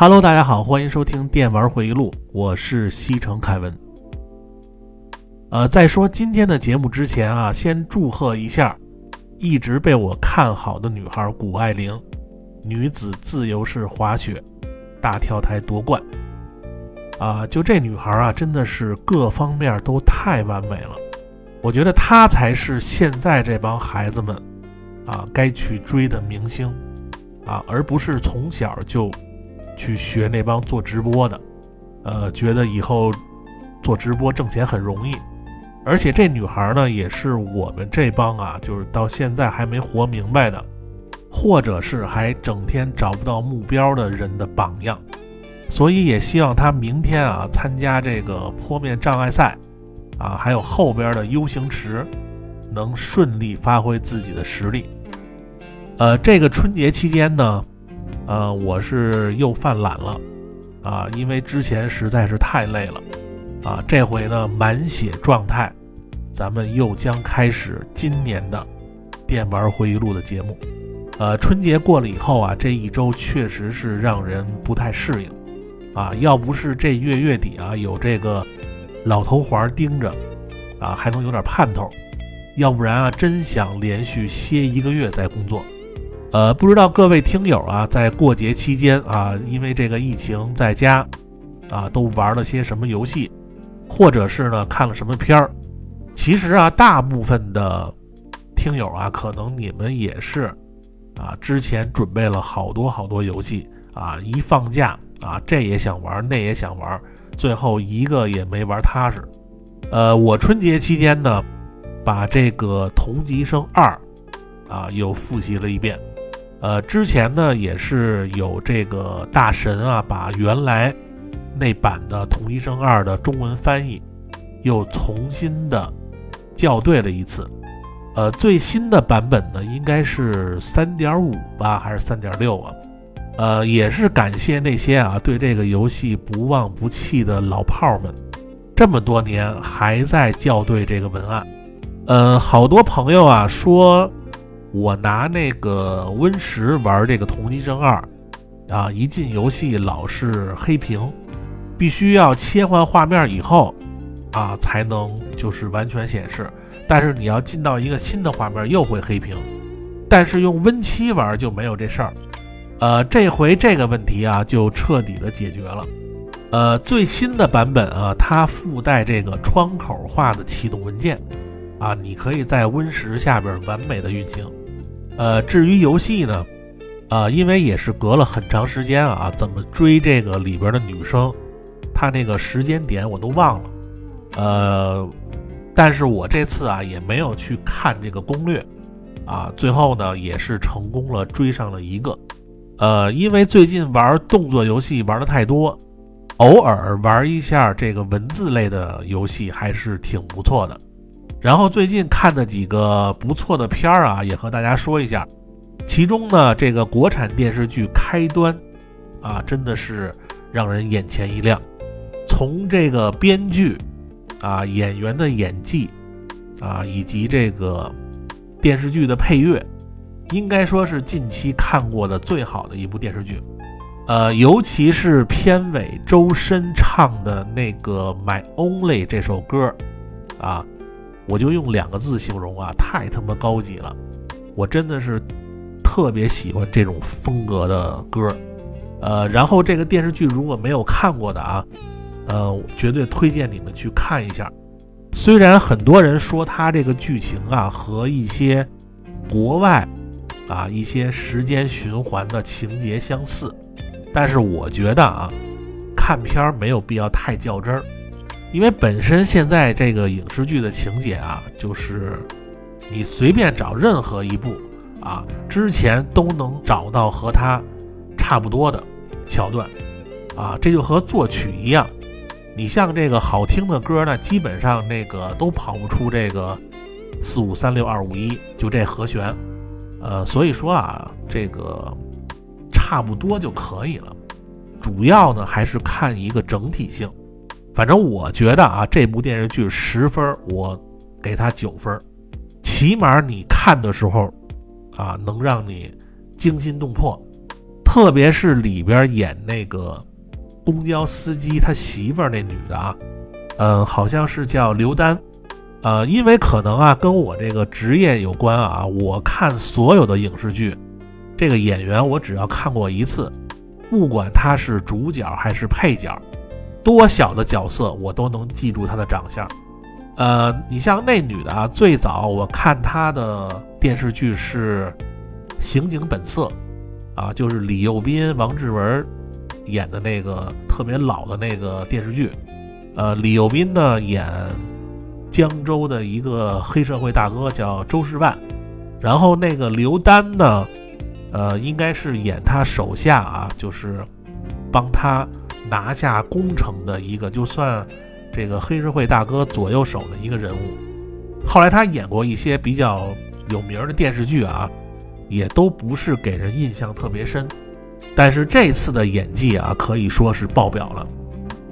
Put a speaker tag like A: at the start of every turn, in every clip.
A: Hello，大家好，欢迎收听《电玩回忆录》，我是西城凯文。呃，在说今天的节目之前啊，先祝贺一下一直被我看好的女孩谷爱凌，女子自由式滑雪大跳台夺冠。啊，就这女孩啊，真的是各方面都太完美了。我觉得她才是现在这帮孩子们啊该去追的明星啊，而不是从小就去学那帮做直播的，呃，觉得以后做直播挣钱很容易。而且这女孩呢，也是我们这帮啊，就是到现在还没活明白的，或者是还整天找不到目标的人的榜样。所以也希望她明天啊，参加这个坡面障碍赛，啊，还有后边的 U 型池，能顺利发挥自己的实力。呃，这个春节期间呢，呃，我是又犯懒了，啊，因为之前实在是太累了，啊，这回呢满血状态。咱们又将开始今年的电玩回忆录的节目。呃，春节过了以后啊，这一周确实是让人不太适应啊。要不是这月月底啊有这个老头环盯着啊，还能有点盼头；要不然啊，真想连续歇一个月再工作。呃，不知道各位听友啊，在过节期间啊，因为这个疫情在家啊，都玩了些什么游戏，或者是呢看了什么片儿？其实啊，大部分的听友啊，可能你们也是啊，之前准备了好多好多游戏啊，一放假啊，这也想玩，那也想玩，最后一个也没玩踏实。呃，我春节期间呢，把这个《同级生二》啊又复习了一遍。呃，之前呢也是有这个大神啊，把原来那版的《同一生二》的中文翻译又重新的。校对了一次，呃，最新的版本呢应该是三点五吧，还是三点六啊？呃，也是感谢那些啊对这个游戏不忘不弃的老炮们，这么多年还在校对这个文案。呃，好多朋友啊说，我拿那个 Win 十玩这个《同级生二》，啊，一进游戏老是黑屏，必须要切换画面以后。啊，才能就是完全显示，但是你要进到一个新的画面又会黑屏，但是用 Win 七玩就没有这事儿。呃，这回这个问题啊就彻底的解决了。呃，最新的版本啊，它附带这个窗口化的启动文件啊，你可以在 Win 十下边完美的运行。呃，至于游戏呢，啊，因为也是隔了很长时间啊，怎么追这个里边的女生，她那个时间点我都忘了。呃，但是我这次啊也没有去看这个攻略，啊，最后呢也是成功了追上了一个，呃，因为最近玩动作游戏玩的太多，偶尔玩一下这个文字类的游戏还是挺不错的。然后最近看的几个不错的片儿啊，也和大家说一下，其中呢这个国产电视剧《开端》，啊，真的是让人眼前一亮，从这个编剧。啊，演员的演技，啊，以及这个电视剧的配乐，应该说是近期看过的最好的一部电视剧。呃，尤其是片尾周深唱的那个《My Only》这首歌，啊，我就用两个字形容啊，太他妈高级了！我真的是特别喜欢这种风格的歌。呃，然后这个电视剧如果没有看过的啊。呃，绝对推荐你们去看一下。虽然很多人说它这个剧情啊和一些国外啊一些时间循环的情节相似，但是我觉得啊，看片儿没有必要太较真儿，因为本身现在这个影视剧的情节啊，就是你随便找任何一部啊，之前都能找到和它差不多的桥段啊，这就和作曲一样。你像这个好听的歌呢，基本上那个都跑不出这个四五三六二五一，就这和弦，呃，所以说啊，这个差不多就可以了。主要呢还是看一个整体性。反正我觉得啊，这部电视剧十分，我给他九分，起码你看的时候啊，能让你惊心动魄，特别是里边演那个公交司机他媳妇儿那女的啊，嗯，好像是叫刘丹，呃，因为可能啊跟我这个职业有关啊，我看所有的影视剧，这个演员我只要看过一次，不管他是主角还是配角，多小的角色我都能记住他的长相。呃，你像那女的啊，最早我看她的电视剧是《刑警本色》。啊，就是李幼斌、王志文演的那个特别老的那个电视剧。呃，李幼斌呢演江州的一个黑社会大哥，叫周世万。然后那个刘丹呢，呃，应该是演他手下啊，就是帮他拿下攻城的一个，就算这个黑社会大哥左右手的一个人物。后来他演过一些比较有名的电视剧啊。也都不是给人印象特别深，但是这次的演技啊，可以说是爆表了。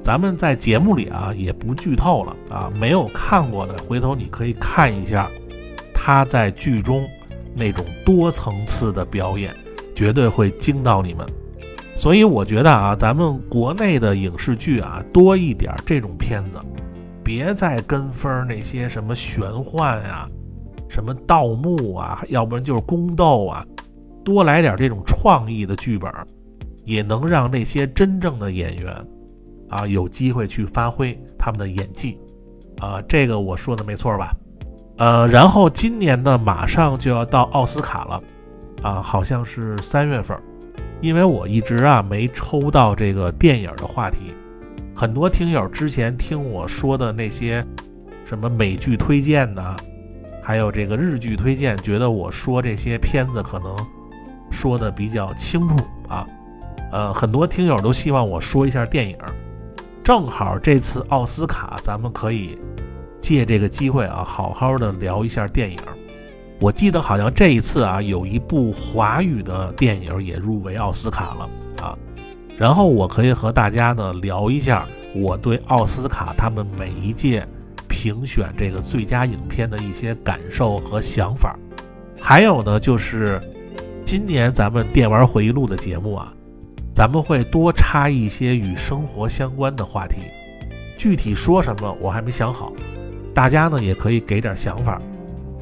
A: 咱们在节目里啊，也不剧透了啊，没有看过的，回头你可以看一下他在剧中那种多层次的表演，绝对会惊到你们。所以我觉得啊，咱们国内的影视剧啊，多一点这种片子，别再跟风那些什么玄幻啊。什么盗墓啊，要不然就是宫斗啊，多来点这种创意的剧本，也能让那些真正的演员啊有机会去发挥他们的演技啊。这个我说的没错吧？呃，然后今年呢，马上就要到奥斯卡了啊，好像是三月份。因为我一直啊没抽到这个电影的话题，很多听友之前听我说的那些什么美剧推荐呢？还有这个日剧推荐，觉得我说这些片子可能说的比较清楚啊，呃，很多听友都希望我说一下电影，正好这次奥斯卡，咱们可以借这个机会啊，好好的聊一下电影。我记得好像这一次啊，有一部华语的电影也入围奥斯卡了啊，然后我可以和大家呢聊一下我对奥斯卡他们每一届。评选这个最佳影片的一些感受和想法，还有呢，就是今年咱们电玩回忆录的节目啊，咱们会多插一些与生活相关的话题，具体说什么我还没想好，大家呢也可以给点想法，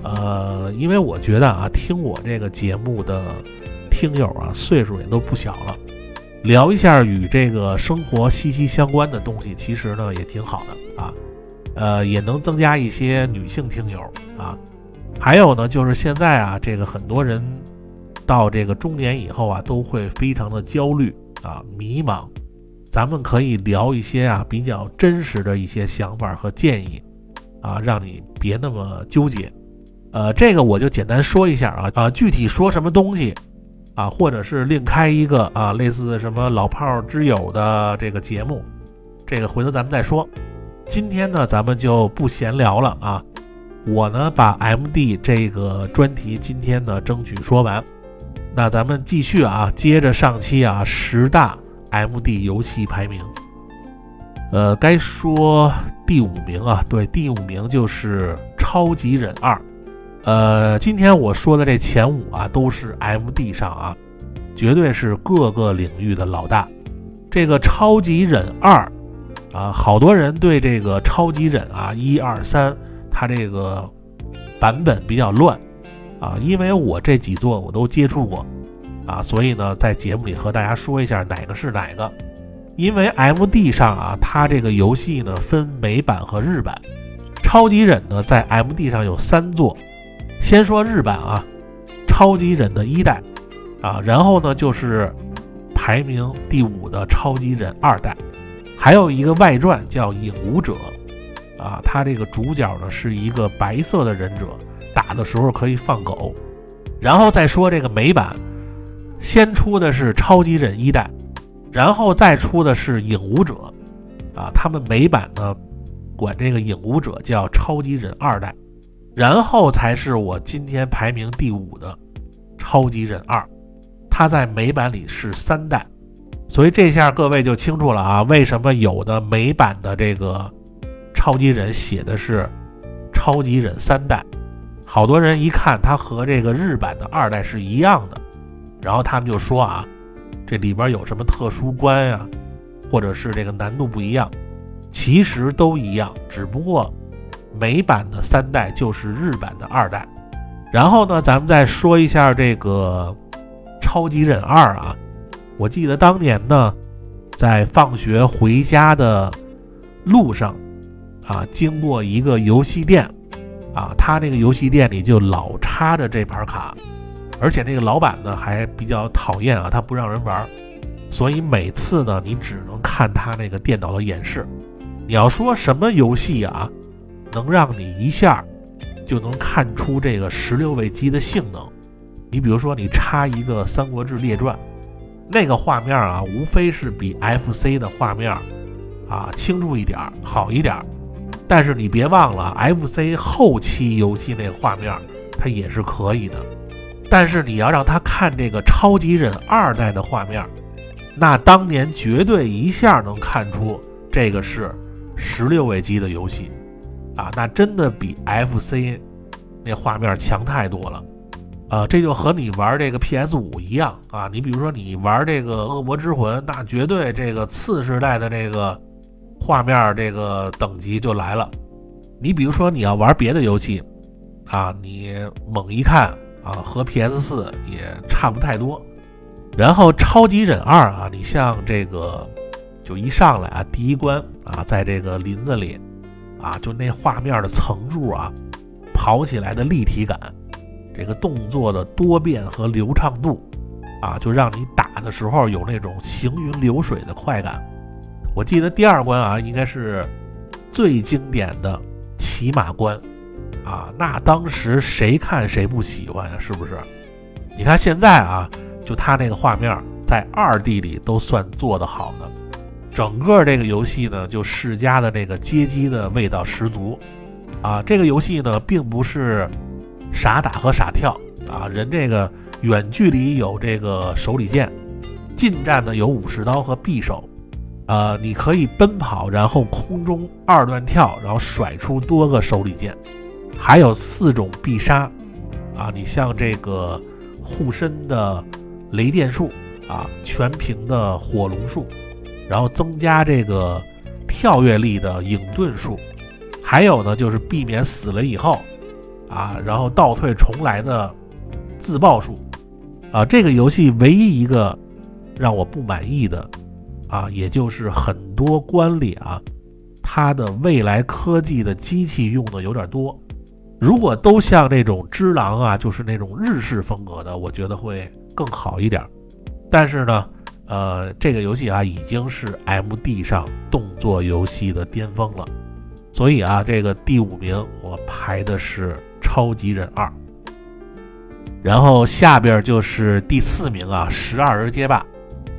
A: 呃，因为我觉得啊，听我这个节目的听友啊，岁数也都不小了，聊一下与这个生活息息相关的东西，其实呢也挺好的啊。呃，也能增加一些女性听友啊，还有呢，就是现在啊，这个很多人到这个中年以后啊，都会非常的焦虑啊、迷茫。咱们可以聊一些啊比较真实的一些想法和建议啊，让你别那么纠结。呃，这个我就简单说一下啊啊，具体说什么东西啊，或者是另开一个啊类似什么老炮之友的这个节目，这个回头咱们再说。今天呢，咱们就不闲聊了啊！我呢，把 M D 这个专题今天呢争取说完。那咱们继续啊，接着上期啊十大 M D 游戏排名。呃，该说第五名啊，对，第五名就是《超级忍二》。呃，今天我说的这前五啊，都是 M D 上啊，绝对是各个领域的老大。这个《超级忍二》。啊，好多人对这个超级忍啊一二三，它这个版本比较乱啊，因为我这几座我都接触过啊，所以呢，在节目里和大家说一下哪个是哪个。因为 M D 上啊，它这个游戏呢分美版和日版，超级忍呢在 M D 上有三座。先说日版啊，超级忍的一代啊，然后呢就是排名第五的超级忍二代。还有一个外传叫《影武者》，啊，他这个主角呢是一个白色的忍者，打的时候可以放狗。然后再说这个美版，先出的是超级忍一代，然后再出的是影武者，啊，他们美版呢管这个影武者叫超级忍二代，然后才是我今天排名第五的超级忍二，它在美版里是三代。所以这下各位就清楚了啊，为什么有的美版的这个超级忍写的是超级忍三代？好多人一看它和这个日版的二代是一样的，然后他们就说啊，这里边有什么特殊关呀，或者是这个难度不一样，其实都一样，只不过美版的三代就是日版的二代。然后呢，咱们再说一下这个超级忍二啊，我记得当年呢，在放学回家的路上啊，经过一个游戏店啊，他那个游戏店里就老插着这盘卡。而且那个老板呢还比较讨厌啊，他不让人玩，所以每次呢你只能看他那个电脑的演示。你要说什么游戏啊，能让你一下就能看出这个十六位机的性能？你比如说你插一个《三国志列传》，那个画面啊，无非是比 FC 的画面啊清楚一点，好一点。但是你别忘了，FC 后期游戏那画面它也是可以的。但是你要让他看这个超级忍二代的画面，那当年绝对一下能看出这个是十六位机的游戏啊，那真的比 FC 那画面强太多了啊！这就和你玩这个 PS 五一样啊，你比如说你玩这个恶魔之魂，那绝对这个次世代的这个画面这个等级就来了。你比如说你要玩别的游戏啊，你猛一看。啊，和 PS 四也差不太多。然后超级忍二啊，你像这个，就一上来啊，第一关啊，在这个林子里啊，就那画面的层数啊，跑起来的立体感，这个动作的多变和流畅度啊，就让你打的时候有那种行云流水的快感。我记得第二关啊，应该是最经典的骑马关。啊，那当时谁看谁不喜欢呀？是不是？你看现在啊，就他那个画面，在二 D 里都算做得好的。整个这个游戏呢，就世嘉的这个街机的味道十足。啊，这个游戏呢，并不是傻打和傻跳啊，人这个远距离有这个手里剑，近战呢有武士刀和匕首。呃，你可以奔跑，然后空中二段跳，然后甩出多个手里剑。还有四种必杀，啊，你像这个护身的雷电术啊，全屏的火龙术，然后增加这个跳跃力的影盾术，还有呢就是避免死了以后啊，然后倒退重来的自爆术，啊，这个游戏唯一一个让我不满意的啊，也就是很多关里啊，它的未来科技的机器用的有点多。如果都像那种只狼啊，就是那种日式风格的，我觉得会更好一点。但是呢，呃，这个游戏啊已经是 MD 上动作游戏的巅峰了，所以啊，这个第五名我排的是《超级忍二》，然后下边就是第四名啊，《十二人街霸》。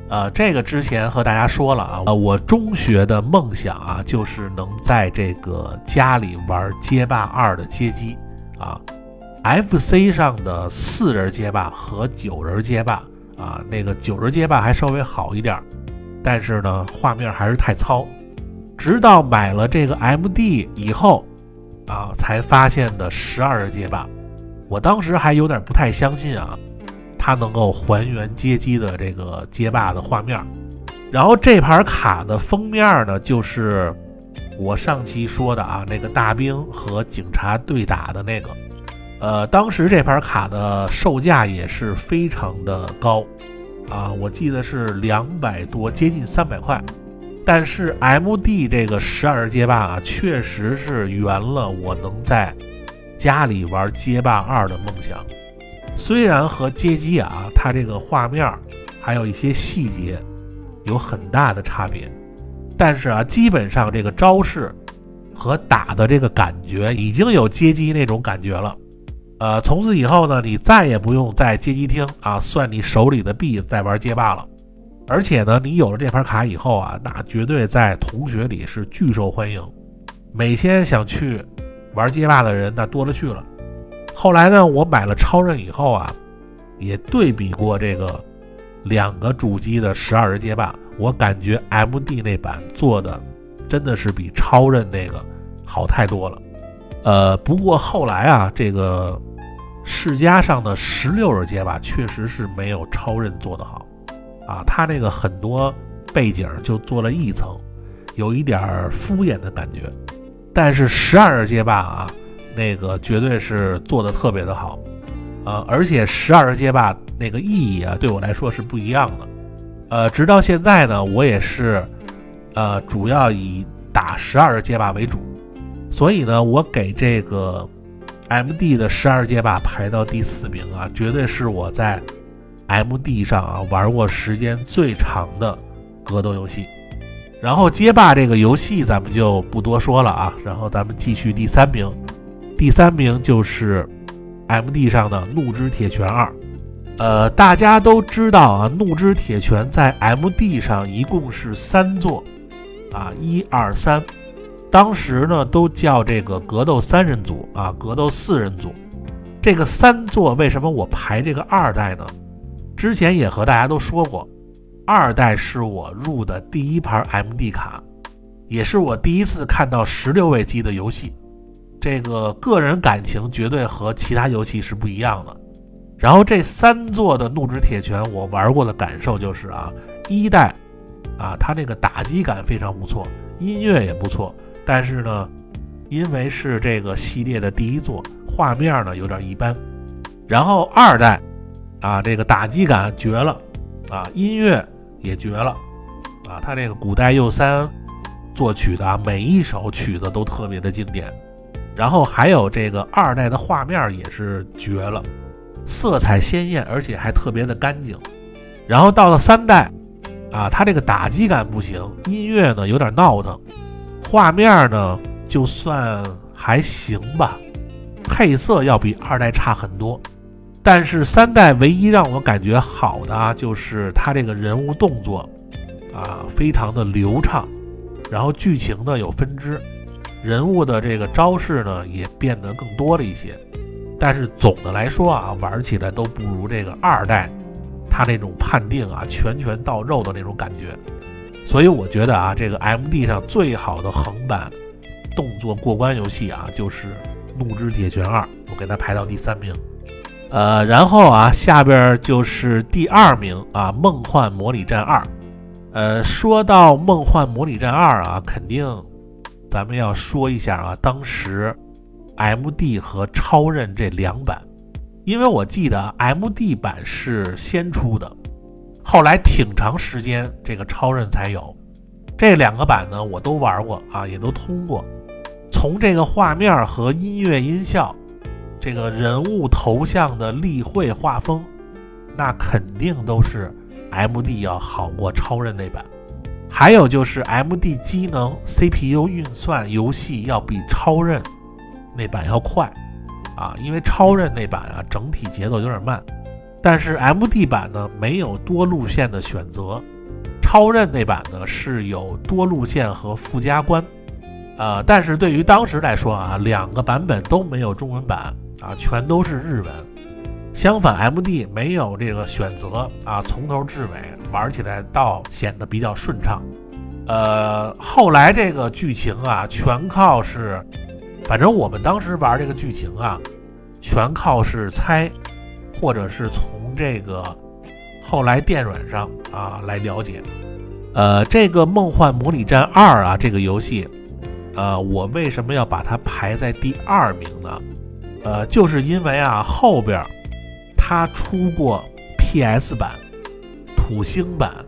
A: 呃，这个之前和大家说了啊，呃，我中学的梦想啊，就是能在这个家里玩街霸二的街机啊，FC 上的四人街霸和九人街霸啊，那个九十街霸还稍微好一点，但是呢，画面还是太糙。直到买了这个 MD 以后啊，才发现的十二街霸，我当时还有点不太相信啊。它能够还原街机的这个街霸的画面，然后这盘卡的封面呢，就是我上期说的啊，那个大兵和警察对打的那个。呃，当时这盘卡的售价也是非常的高啊，我记得是两百多，接近三百块。但是 MD 这个十二街霸啊，确实是圆了我能在家里玩街霸二的梦想。虽然和街机啊，它这个画面还有一些细节有很大的差别，但是啊，基本上这个招式和打的这个感觉已经有街机那种感觉了。呃，从此以后呢，你再也不用在街机厅啊算你手里的币在玩街霸了。而且呢，你有了这盘卡以后啊，那绝对在同学里是巨受欢迎，每天想去玩街霸的人那多了去了。后来呢，我买了超任以后啊，也对比过这个两个主机的十二人街霸，我感觉 MD 那版做的真的是比超任那个好太多了。呃，不过后来啊，这个世嘉上的十六人街霸确实是没有超任做得好。啊，它那个很多背景就做了一层，有一点敷衍的感觉。但是十二人街霸啊，那个绝对是做的特别的好，呃，而且十二人街霸那个意义啊，对我来说是不一样的。呃，直到现在呢，我也是，呃，主要以打十二人街霸为主，所以呢，我给这个。M D 的十二街霸排到第四名啊，绝对是我在 M D 上啊玩过时间最长的格斗游戏。然后街霸这个游戏咱们就不多说了啊，然后咱们继续第三名，第三名就是 M D 上的怒之铁拳二。呃，大家都知道啊，怒之铁拳在 M D 上一共是三座啊，一二三。当时呢，都叫这个格斗三人组啊，格斗四人组。这个三座为什么我排这个二代呢？之前也和大家都说过，二代是我入的第一盘 MD 卡，也是我第一次看到十六位机的游戏。这个个人感情绝对和其他游戏是不一样的。然后这三座的怒之铁拳，我玩过的感受就是啊，一代啊，它那个打击感非常不错，音乐也不错。但是呢，因为是这个系列的第一作，画面呢有点一般。然后二代，啊，这个打击感绝了，啊，音乐也绝了，啊，他这个古代右三作曲的啊每一首曲子都特别的经典。然后还有这个二代的画面也是绝了，色彩鲜艳，而且还特别的干净。然后到了三代，啊，它这个打击感不行，音乐呢有点闹腾。画面呢，就算还行吧，配色要比二代差很多。但是三代唯一让我感觉好的啊，就是它这个人物动作啊，非常的流畅，然后剧情呢有分支，人物的这个招式呢也变得更多了一些。但是总的来说啊，玩起来都不如这个二代，它那种判定啊，拳拳到肉的那种感觉。所以我觉得啊，这个 M D 上最好的横版动作过关游戏啊，就是《怒之铁拳二》，我给它排到第三名。呃，然后啊，下边就是第二名啊，《梦幻模拟战二》。呃，说到《梦幻模拟战二》啊，肯定咱们要说一下啊，当时 M D 和超任这两版，因为我记得 M D 版是先出的。后来挺长时间，这个超任才有这两个版呢，我都玩过啊，也都通过。从这个画面和音乐音效，这个人物头像的立绘画风，那肯定都是 M D 要好过超任那版。还有就是 M D 机能 C P U 运算游戏要比超任那版要快啊，因为超任那版啊整体节奏有点慢。但是 M D 版呢没有多路线的选择，超任那版呢是有多路线和附加关，呃，但是对于当时来说啊，两个版本都没有中文版啊，全都是日文。相反，M D 没有这个选择啊，从头至尾玩起来倒显得比较顺畅。呃，后来这个剧情啊，全靠是，反正我们当时玩这个剧情啊，全靠是猜。或者是从这个后来电软上啊来了解，呃，这个《梦幻模拟战二》啊，这个游戏，呃，我为什么要把它排在第二名呢？呃，就是因为啊，后边它出过 PS 版、土星版、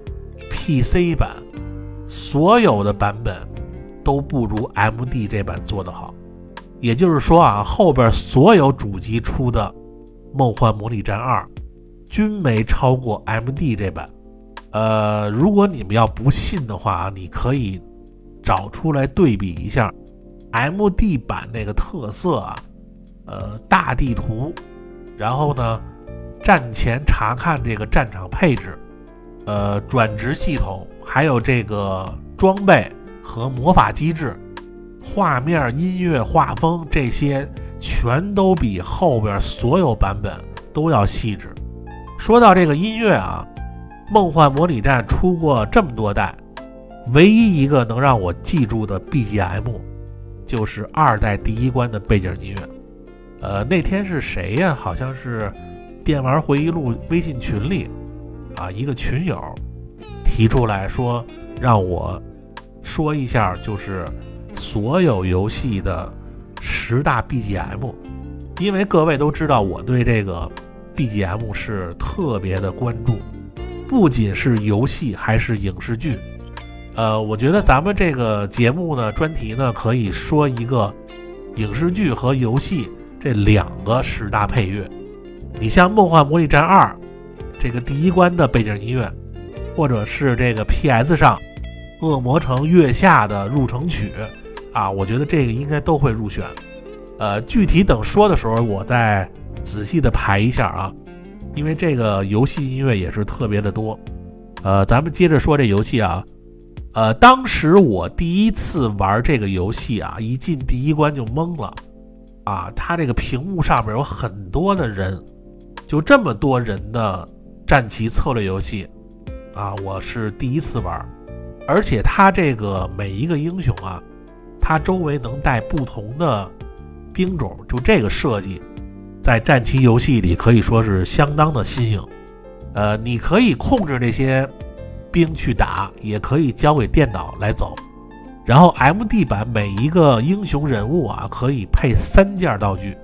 A: PC 版，所有的版本都不如 MD 这版做得好。也就是说啊，后边所有主机出的。《梦幻模拟战二》均没超过 MD 这版。呃，如果你们要不信的话啊，你可以找出来对比一下 MD 版那个特色啊，呃，大地图，然后呢，战前查看这个战场配置，呃，转职系统，还有这个装备和魔法机制，画面、音乐、画风这些。全都比后边所有版本都要细致。说到这个音乐啊，《梦幻模拟战》出过这么多代，唯一一个能让我记住的 BGM，就是二代第一关的背景音乐。呃，那天是谁呀？好像是《电玩回忆录》微信群里啊，一个群友提出来说，让我说一下，就是所有游戏的十大 BGM，因为各位都知道，我对这个 BGM 是特别的关注，不仅是游戏，还是影视剧。呃，我觉得咱们这个节目呢，专题呢，可以说一个影视剧和游戏这两个十大配乐。你像《梦幻模拟战二》这个第一关的背景音乐，或者是这个 PS 上《恶魔城月下》的入城曲啊，我觉得这个应该都会入选。呃，具体等说的时候，我再仔细的排一下啊，因为这个游戏音乐也是特别的多。呃，咱们接着说这游戏啊，呃，当时我第一次玩这个游戏啊，一进第一关就懵了啊，它这个屏幕上面有很多的人。就这么多人的战棋策略游戏啊，我是第一次玩，而且它这个每一个英雄啊，它周围能带不同的兵种，就这个设计，在战棋游戏里可以说是相当的新颖。呃，你可以控制这些兵去打，也可以交给电脑来走。然后 MD 版每一个英雄人物啊，可以配三件道具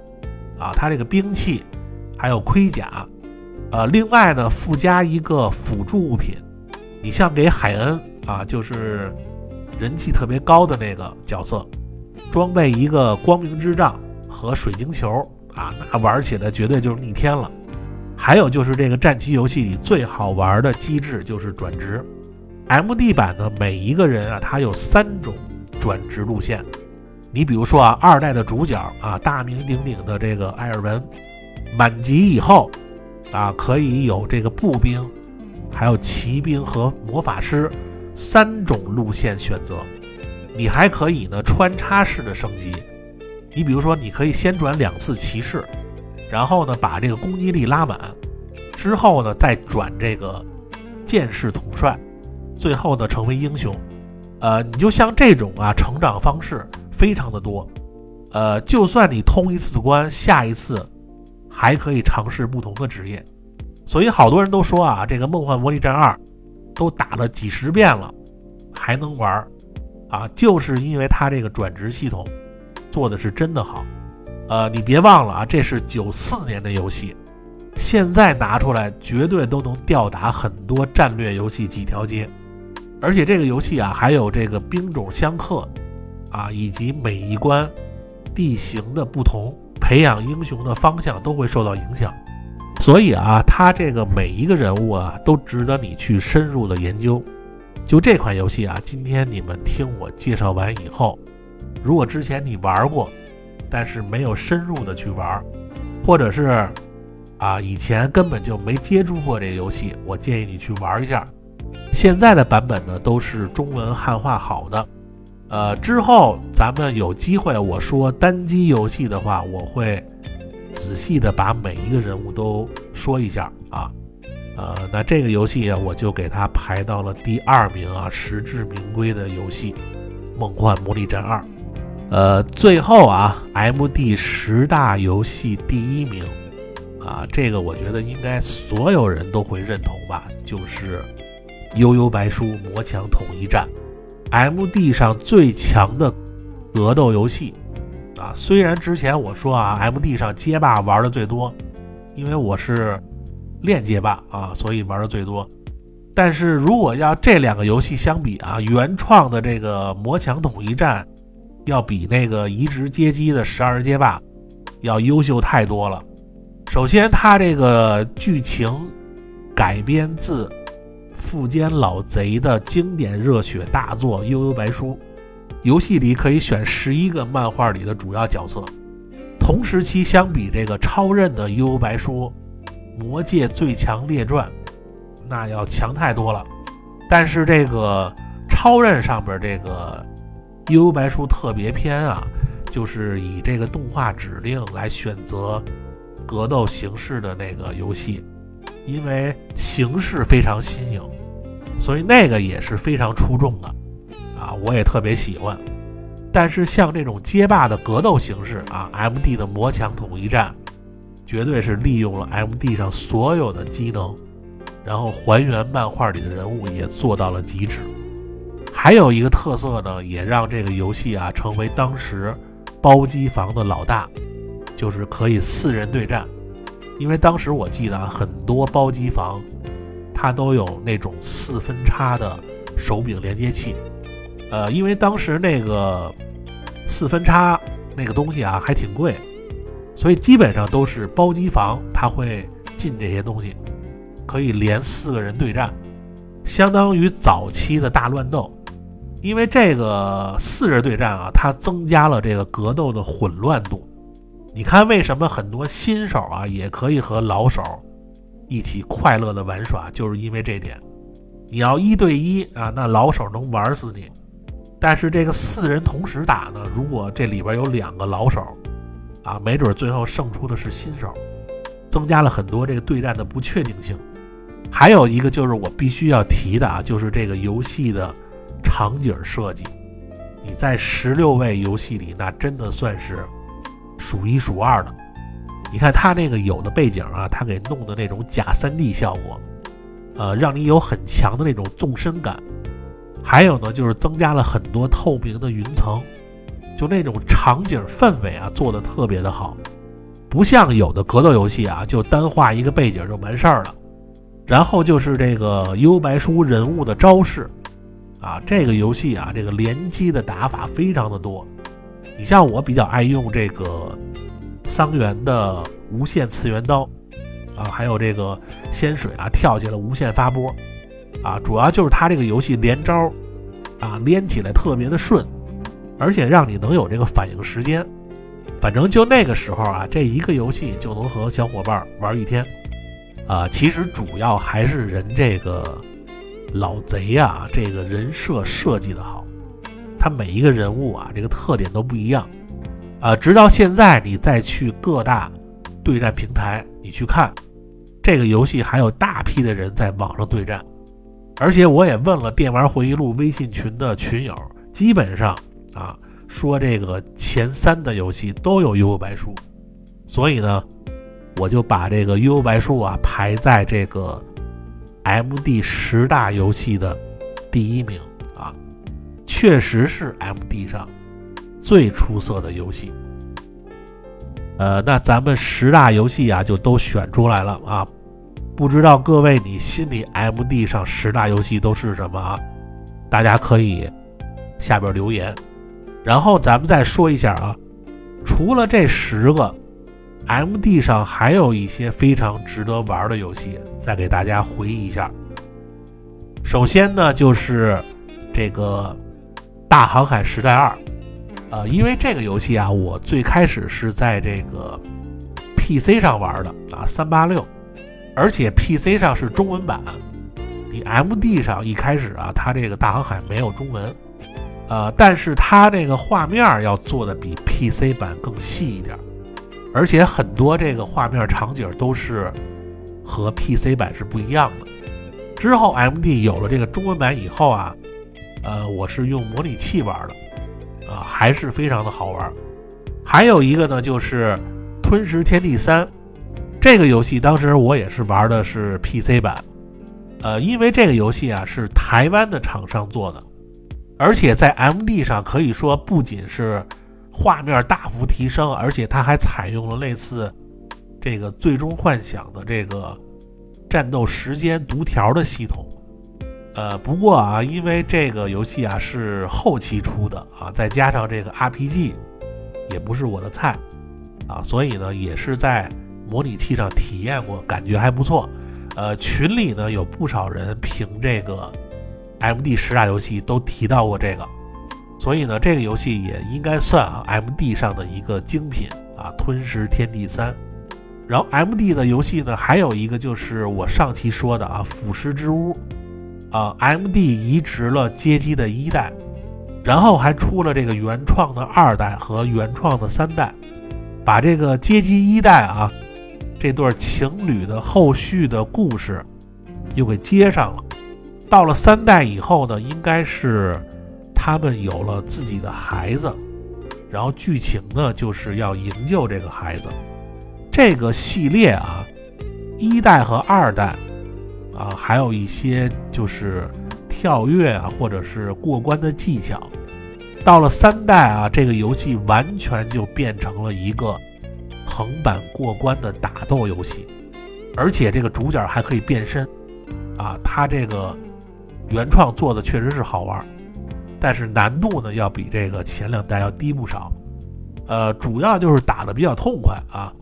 A: 啊，它这个兵器。还有盔甲，呃，另外呢，附加一个辅助物品。你像给海恩啊，就是人气特别高的那个角色，装备一个光明之杖和水晶球啊，那玩起来绝对就是逆天了。还有就是这个战棋游戏里最好玩的机制就是转职。MD 版呢，每一个人啊，他有三种转职路线。你比如说啊，二代的主角啊，大名鼎鼎的这个艾尔文。满级以后，啊，可以有这个步兵，还有骑兵和魔法师三种路线选择。你还可以呢穿插式的升级。你比如说，你可以先转两次骑士，然后呢把这个攻击力拉满，之后呢再转这个剑士统帅，最后呢成为英雄。呃，你就像这种啊成长方式非常的多。呃，就算你通一次关，下一次。还可以尝试不同的职业，所以好多人都说啊，这个《梦幻魔力战二》都打了几十遍了，还能玩啊，就是因为它这个转职系统做的是真的好。呃，你别忘了啊，这是九四年的游戏，现在拿出来绝对都能吊打很多战略游戏几条街。而且这个游戏啊，还有这个兵种相克啊，以及每一关地形的不同。培养英雄的方向都会受到影响，所以啊，他这个每一个人物啊，都值得你去深入的研究。就这款游戏啊，今天你们听我介绍完以后，如果之前你玩过，但是没有深入的去玩，或者是啊以前根本就没接触过这游戏，我建议你去玩一下。现在的版本呢，都是中文汉化好的。呃，之后咱们有机会，我说单机游戏的话，我会仔细的把每一个人物都说一下啊。呃，那这个游戏啊，我就给它排到了第二名啊，实至名归的游戏《梦幻魔力战二》。呃，最后啊，MD 十大游戏第一名啊，这个我觉得应该所有人都会认同吧，就是《悠悠白书：魔墙统一战》。M D 上最强的格斗游戏啊，虽然之前我说啊，M D 上街霸玩的最多，因为我是练街霸啊，所以玩的最多。但是如果要这两个游戏相比啊，原创的这个魔墙统一战要比那个移植街机的十二街霸要优秀太多了。首先，它这个剧情改编自。富坚老贼的经典热血大作《悠悠白书》，游戏里可以选十一个漫画里的主要角色。同时期相比这个超任的《幽白书》《魔界最强列传》，那要强太多了。但是这个超任上边这个《幽白书特别篇》啊，就是以这个动画指令来选择格斗形式的那个游戏。因为形式非常新颖，所以那个也是非常出众的，啊，我也特别喜欢。但是像这种街霸的格斗形式啊，MD 的魔墙统一战，绝对是利用了 MD 上所有的机能，然后还原漫画里的人物也做到了极致。还有一个特色呢，也让这个游戏啊成为当时包机房的老大，就是可以四人对战。因为当时我记得啊，很多包机房它都有那种四分叉的手柄连接器。呃，因为当时那个四分叉那个东西啊还挺贵，所以基本上都是包机房它会进这些东西，可以连四个人对战，相当于早期的大乱斗。因为这个四人对战啊，它增加了这个格斗的混乱度。你看，为什么很多新手啊也可以和老手一起快乐的玩耍，就是因为这点。你要一对一啊，那老手能玩死你。但是这个四人同时打呢，如果这里边有两个老手啊，没准最后胜出的是新手，增加了很多这个对战的不确定性。还有一个就是我必须要提的啊，就是这个游戏的。场景设计，你在十六位游戏里，那真的算是数一数二的。你看它那个有的背景啊，它给弄的那种假三 D 效果，呃，让你有很强的那种纵深感。还有呢，就是增加了很多透明的云层，就那种场景氛围啊，做的特别的好。不像有的格斗游戏啊，就单画一个背景就完事儿了。然后就是这个幽白书人物的招式。啊，这个游戏啊，这个联机的打法非常的多。你像我比较爱用这个桑园的无限次元刀啊，还有这个仙水啊，跳起来无限发波啊，主要就是它这个游戏连招啊，连起来特别的顺，而且让你能有这个反应时间。反正就那个时候啊，这一个游戏就能和小伙伴玩一天啊。其实主要还是人这个。老贼呀，这个人设设计的好，他每一个人物啊，这个特点都不一样，啊，直到现在你再去各大对战平台，你去看这个游戏，还有大批的人在网上对战，而且我也问了《电玩回忆录》微信群的群友，基本上啊，说这个前三的游戏都有幽游白书，所以呢，我就把这个幽游白书啊排在这个。M D 十大游戏的第一名啊，确实是 M D 上最出色的游戏。呃，那咱们十大游戏啊，就都选出来了啊。不知道各位你心里 M D 上十大游戏都是什么啊？大家可以下边留言。然后咱们再说一下啊，除了这十个。M D 上还有一些非常值得玩的游戏，再给大家回忆一下。首先呢，就是这个《大航海时代二》，呃，因为这个游戏啊，我最开始是在这个 P C 上玩的啊，三八六，而且 P C 上是中文版。你 M D 上一开始啊，它这个大航海没有中文，呃，但是它这个画面要做的比 P C 版更细一点。而且很多这个画面场景都是和 PC 版是不一样的。之后 MD 有了这个中文版以后啊，呃，我是用模拟器玩的，啊，还是非常的好玩。还有一个呢，就是《吞食天地三》这个游戏，当时我也是玩的是 PC 版，呃，因为这个游戏啊是台湾的厂商做的，而且在 MD 上可以说不仅是。画面大幅提升，而且它还采用了类似这个《最终幻想》的这个战斗时间读条的系统。呃，不过啊，因为这个游戏啊是后期出的啊，再加上这个 RPG 也不是我的菜啊，所以呢也是在模拟器上体验过，感觉还不错。呃，群里呢有不少人评这个 MD 十大游戏都提到过这个。所以呢，这个游戏也应该算啊 M D 上的一个精品啊，《吞食天地三》。然后 M D 的游戏呢，还有一个就是我上期说的啊，《腐蚀之屋》啊，M D 移植了街机的一代，然后还出了这个原创的二代和原创的三代，把这个街机一代啊这对情侣的后续的故事又给接上了。到了三代以后呢，应该是。他们有了自己的孩子，然后剧情呢就是要营救这个孩子。这个系列啊，一代和二代啊，还有一些就是跳跃啊，或者是过关的技巧。到了三代啊，这个游戏完全就变成了一个横版过关的打斗游戏，而且这个主角还可以变身啊，它这个原创做的确实是好玩，但是难度呢要比这个前两代要低不少。呃，主要就是打的比较痛快啊。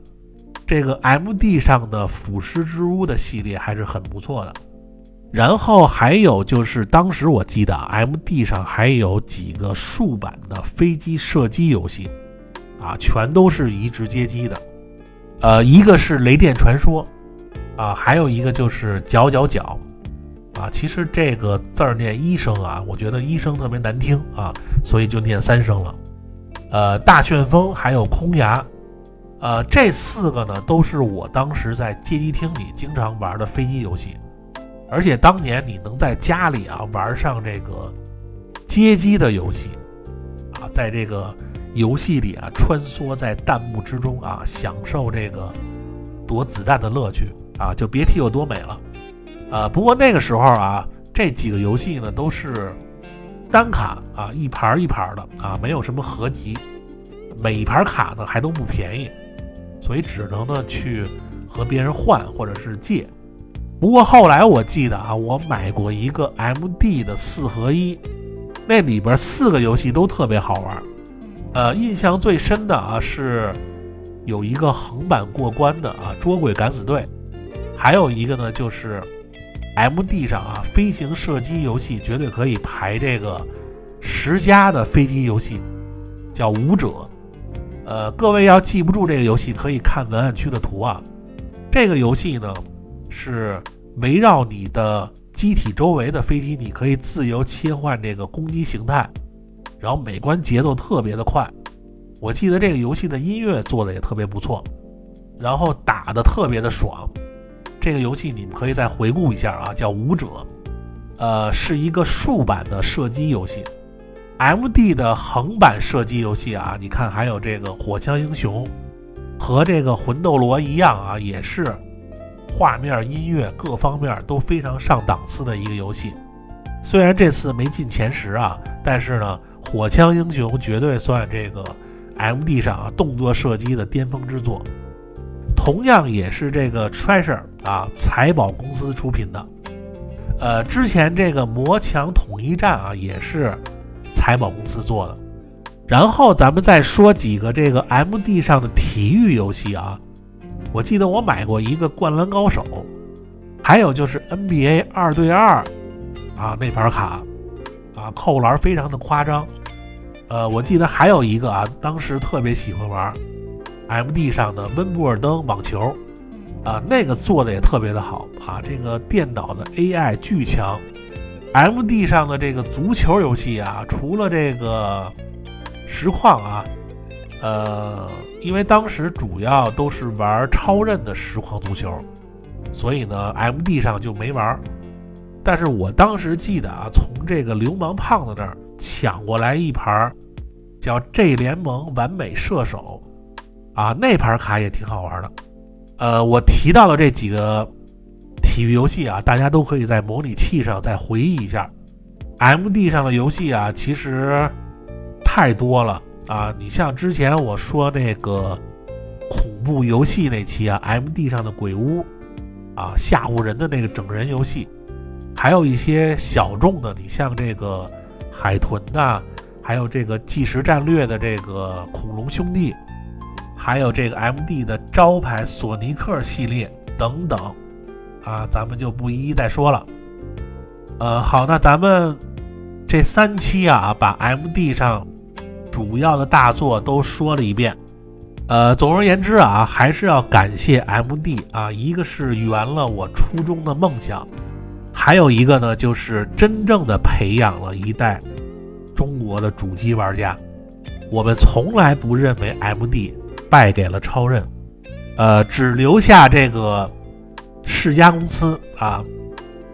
A: 这个 M D 上的腐蚀之屋的系列还是很不错的。然后还有就是，当时我记得 M D 上还有几个竖版的飞机射击游戏，啊，全都是移植街机的。呃，一个是雷电传说，啊，还有一个就是角角角，啊，其实这个字儿念一声啊，我觉得一声特别难听啊，所以就念三声了。呃，大旋风还有空崖，呃，这四个呢都是我当时在街机厅里经常玩的飞机游戏。而且当年你能在家里啊玩上这个街机的游戏啊，在这个游戏里啊穿梭在弹幕之中啊，享受这个躲子弹的乐趣啊，就别提有多美了。呃，不过那个时候啊，这几个游戏呢都是单卡啊，一盘一盘的啊，没有什么合集，每一盘卡呢还都不便宜，所以只能呢去和别人换或者是借。不过后来我记得啊，我买过一个 MD 的四合一，那里边四个游戏都特别好玩。呃，印象最深的啊是有一个横版过关的啊捉鬼敢死队，还有一个呢就是 MD 上啊飞行射击游戏绝对可以排这个十佳的飞机游戏，叫武者。呃，各位要记不住这个游戏，可以看文案区的图啊。这个游戏呢。是围绕你的机体周围的飞机，你可以自由切换这个攻击形态，然后每关节奏特别的快。我记得这个游戏的音乐做的也特别不错，然后打的特别的爽。这个游戏你们可以再回顾一下啊，叫《武者》，呃，是一个竖版的射击游戏。MD 的横版射击游戏啊，你看还有这个《火枪英雄》和这个《魂斗罗》一样啊，也是。画面、音乐各方面都非常上档次的一个游戏，虽然这次没进前十啊，但是呢，《火枪英雄》绝对算这个 MD 上啊动作射击的巅峰之作。同样也是这个 Treasure 啊财宝公司出品的，呃，之前这个《魔墙统一战》啊也是财宝公司做的。然后咱们再说几个这个 MD 上的体育游戏啊。我记得我买过一个《灌篮高手》，还有就是 NBA 二对二啊那盘卡啊扣篮非常的夸张。呃，我记得还有一个啊，当时特别喜欢玩 MD 上的温布尔登网球啊，那个做的也特别的好啊，这个电脑的 AI 巨强。MD 上的这个足球游戏啊，除了这个实况啊，呃。因为当时主要都是玩超任的实况足球，所以呢，MD 上就没玩。但是我当时记得啊，从这个流氓胖子那儿抢过来一盘叫 G 联盟完美射手啊，那盘卡也挺好玩的。呃，我提到的这几个体育游戏啊，大家都可以在模拟器上再回忆一下。MD 上的游戏啊，其实太多了。啊，你像之前我说那个恐怖游戏那期啊，MD 上的鬼屋啊，吓唬人的那个整人游戏，还有一些小众的，你像这个海豚呐，还有这个计时战略的这个恐龙兄弟，还有这个 MD 的招牌索尼克系列等等啊，咱们就不一一再说了。呃，好，那咱们这三期啊，把 MD 上。主要的大作都说了一遍，呃，总而言之啊，还是要感谢 MD 啊，一个是圆了我初中的梦想，还有一个呢，就是真正的培养了一代中国的主机玩家。我们从来不认为 MD 败给了超任，呃，只留下这个世嘉公司啊，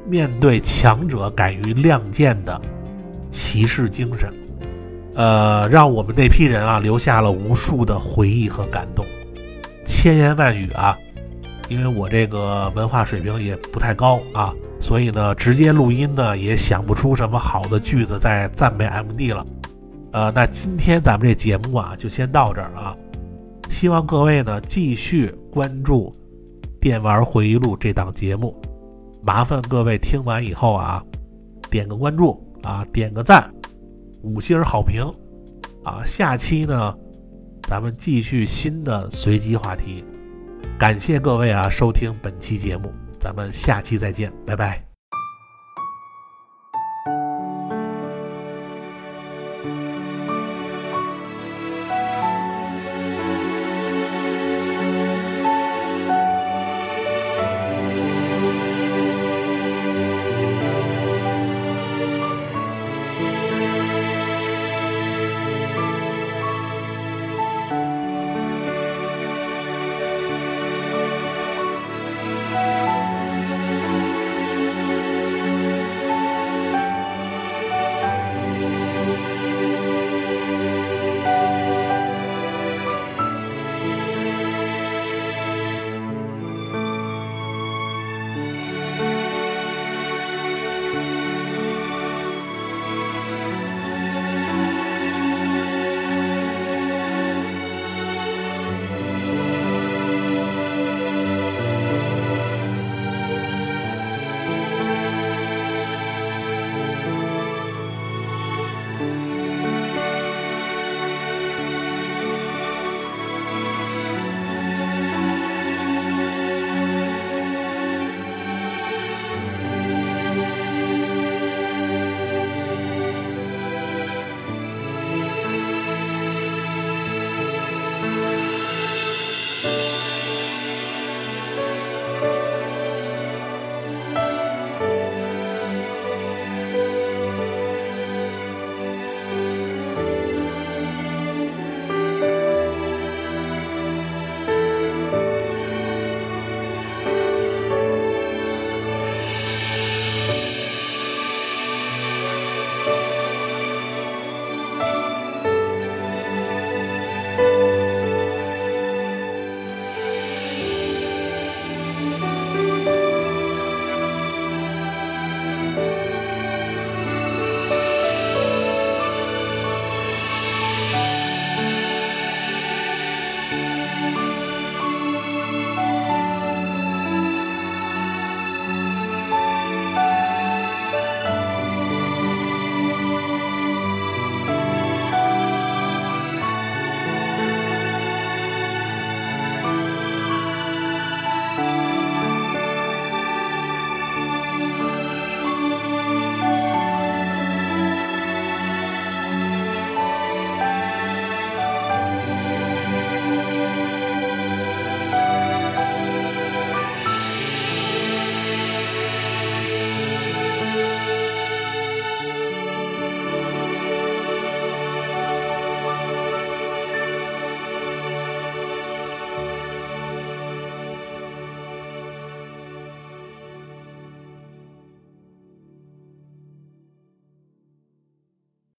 A: 面对强者敢于亮剑的骑士精神。呃，让我们那批人啊留下了无数的回忆和感动，千言万语啊，因为我这个文化水平也不太高啊，所以呢，直接录音呢也想不出什么好的句子在赞美 MD 了。呃，那今天咱们这节目啊，就先到这儿啊。希望各位呢继续关注《电玩回忆录》这档节目，麻烦各位听完以后啊，点个关注啊，点个赞，五星好评啊。下期呢，咱们继续新的随机话题。感谢各位啊收听本期节目，咱们下期再见，拜拜。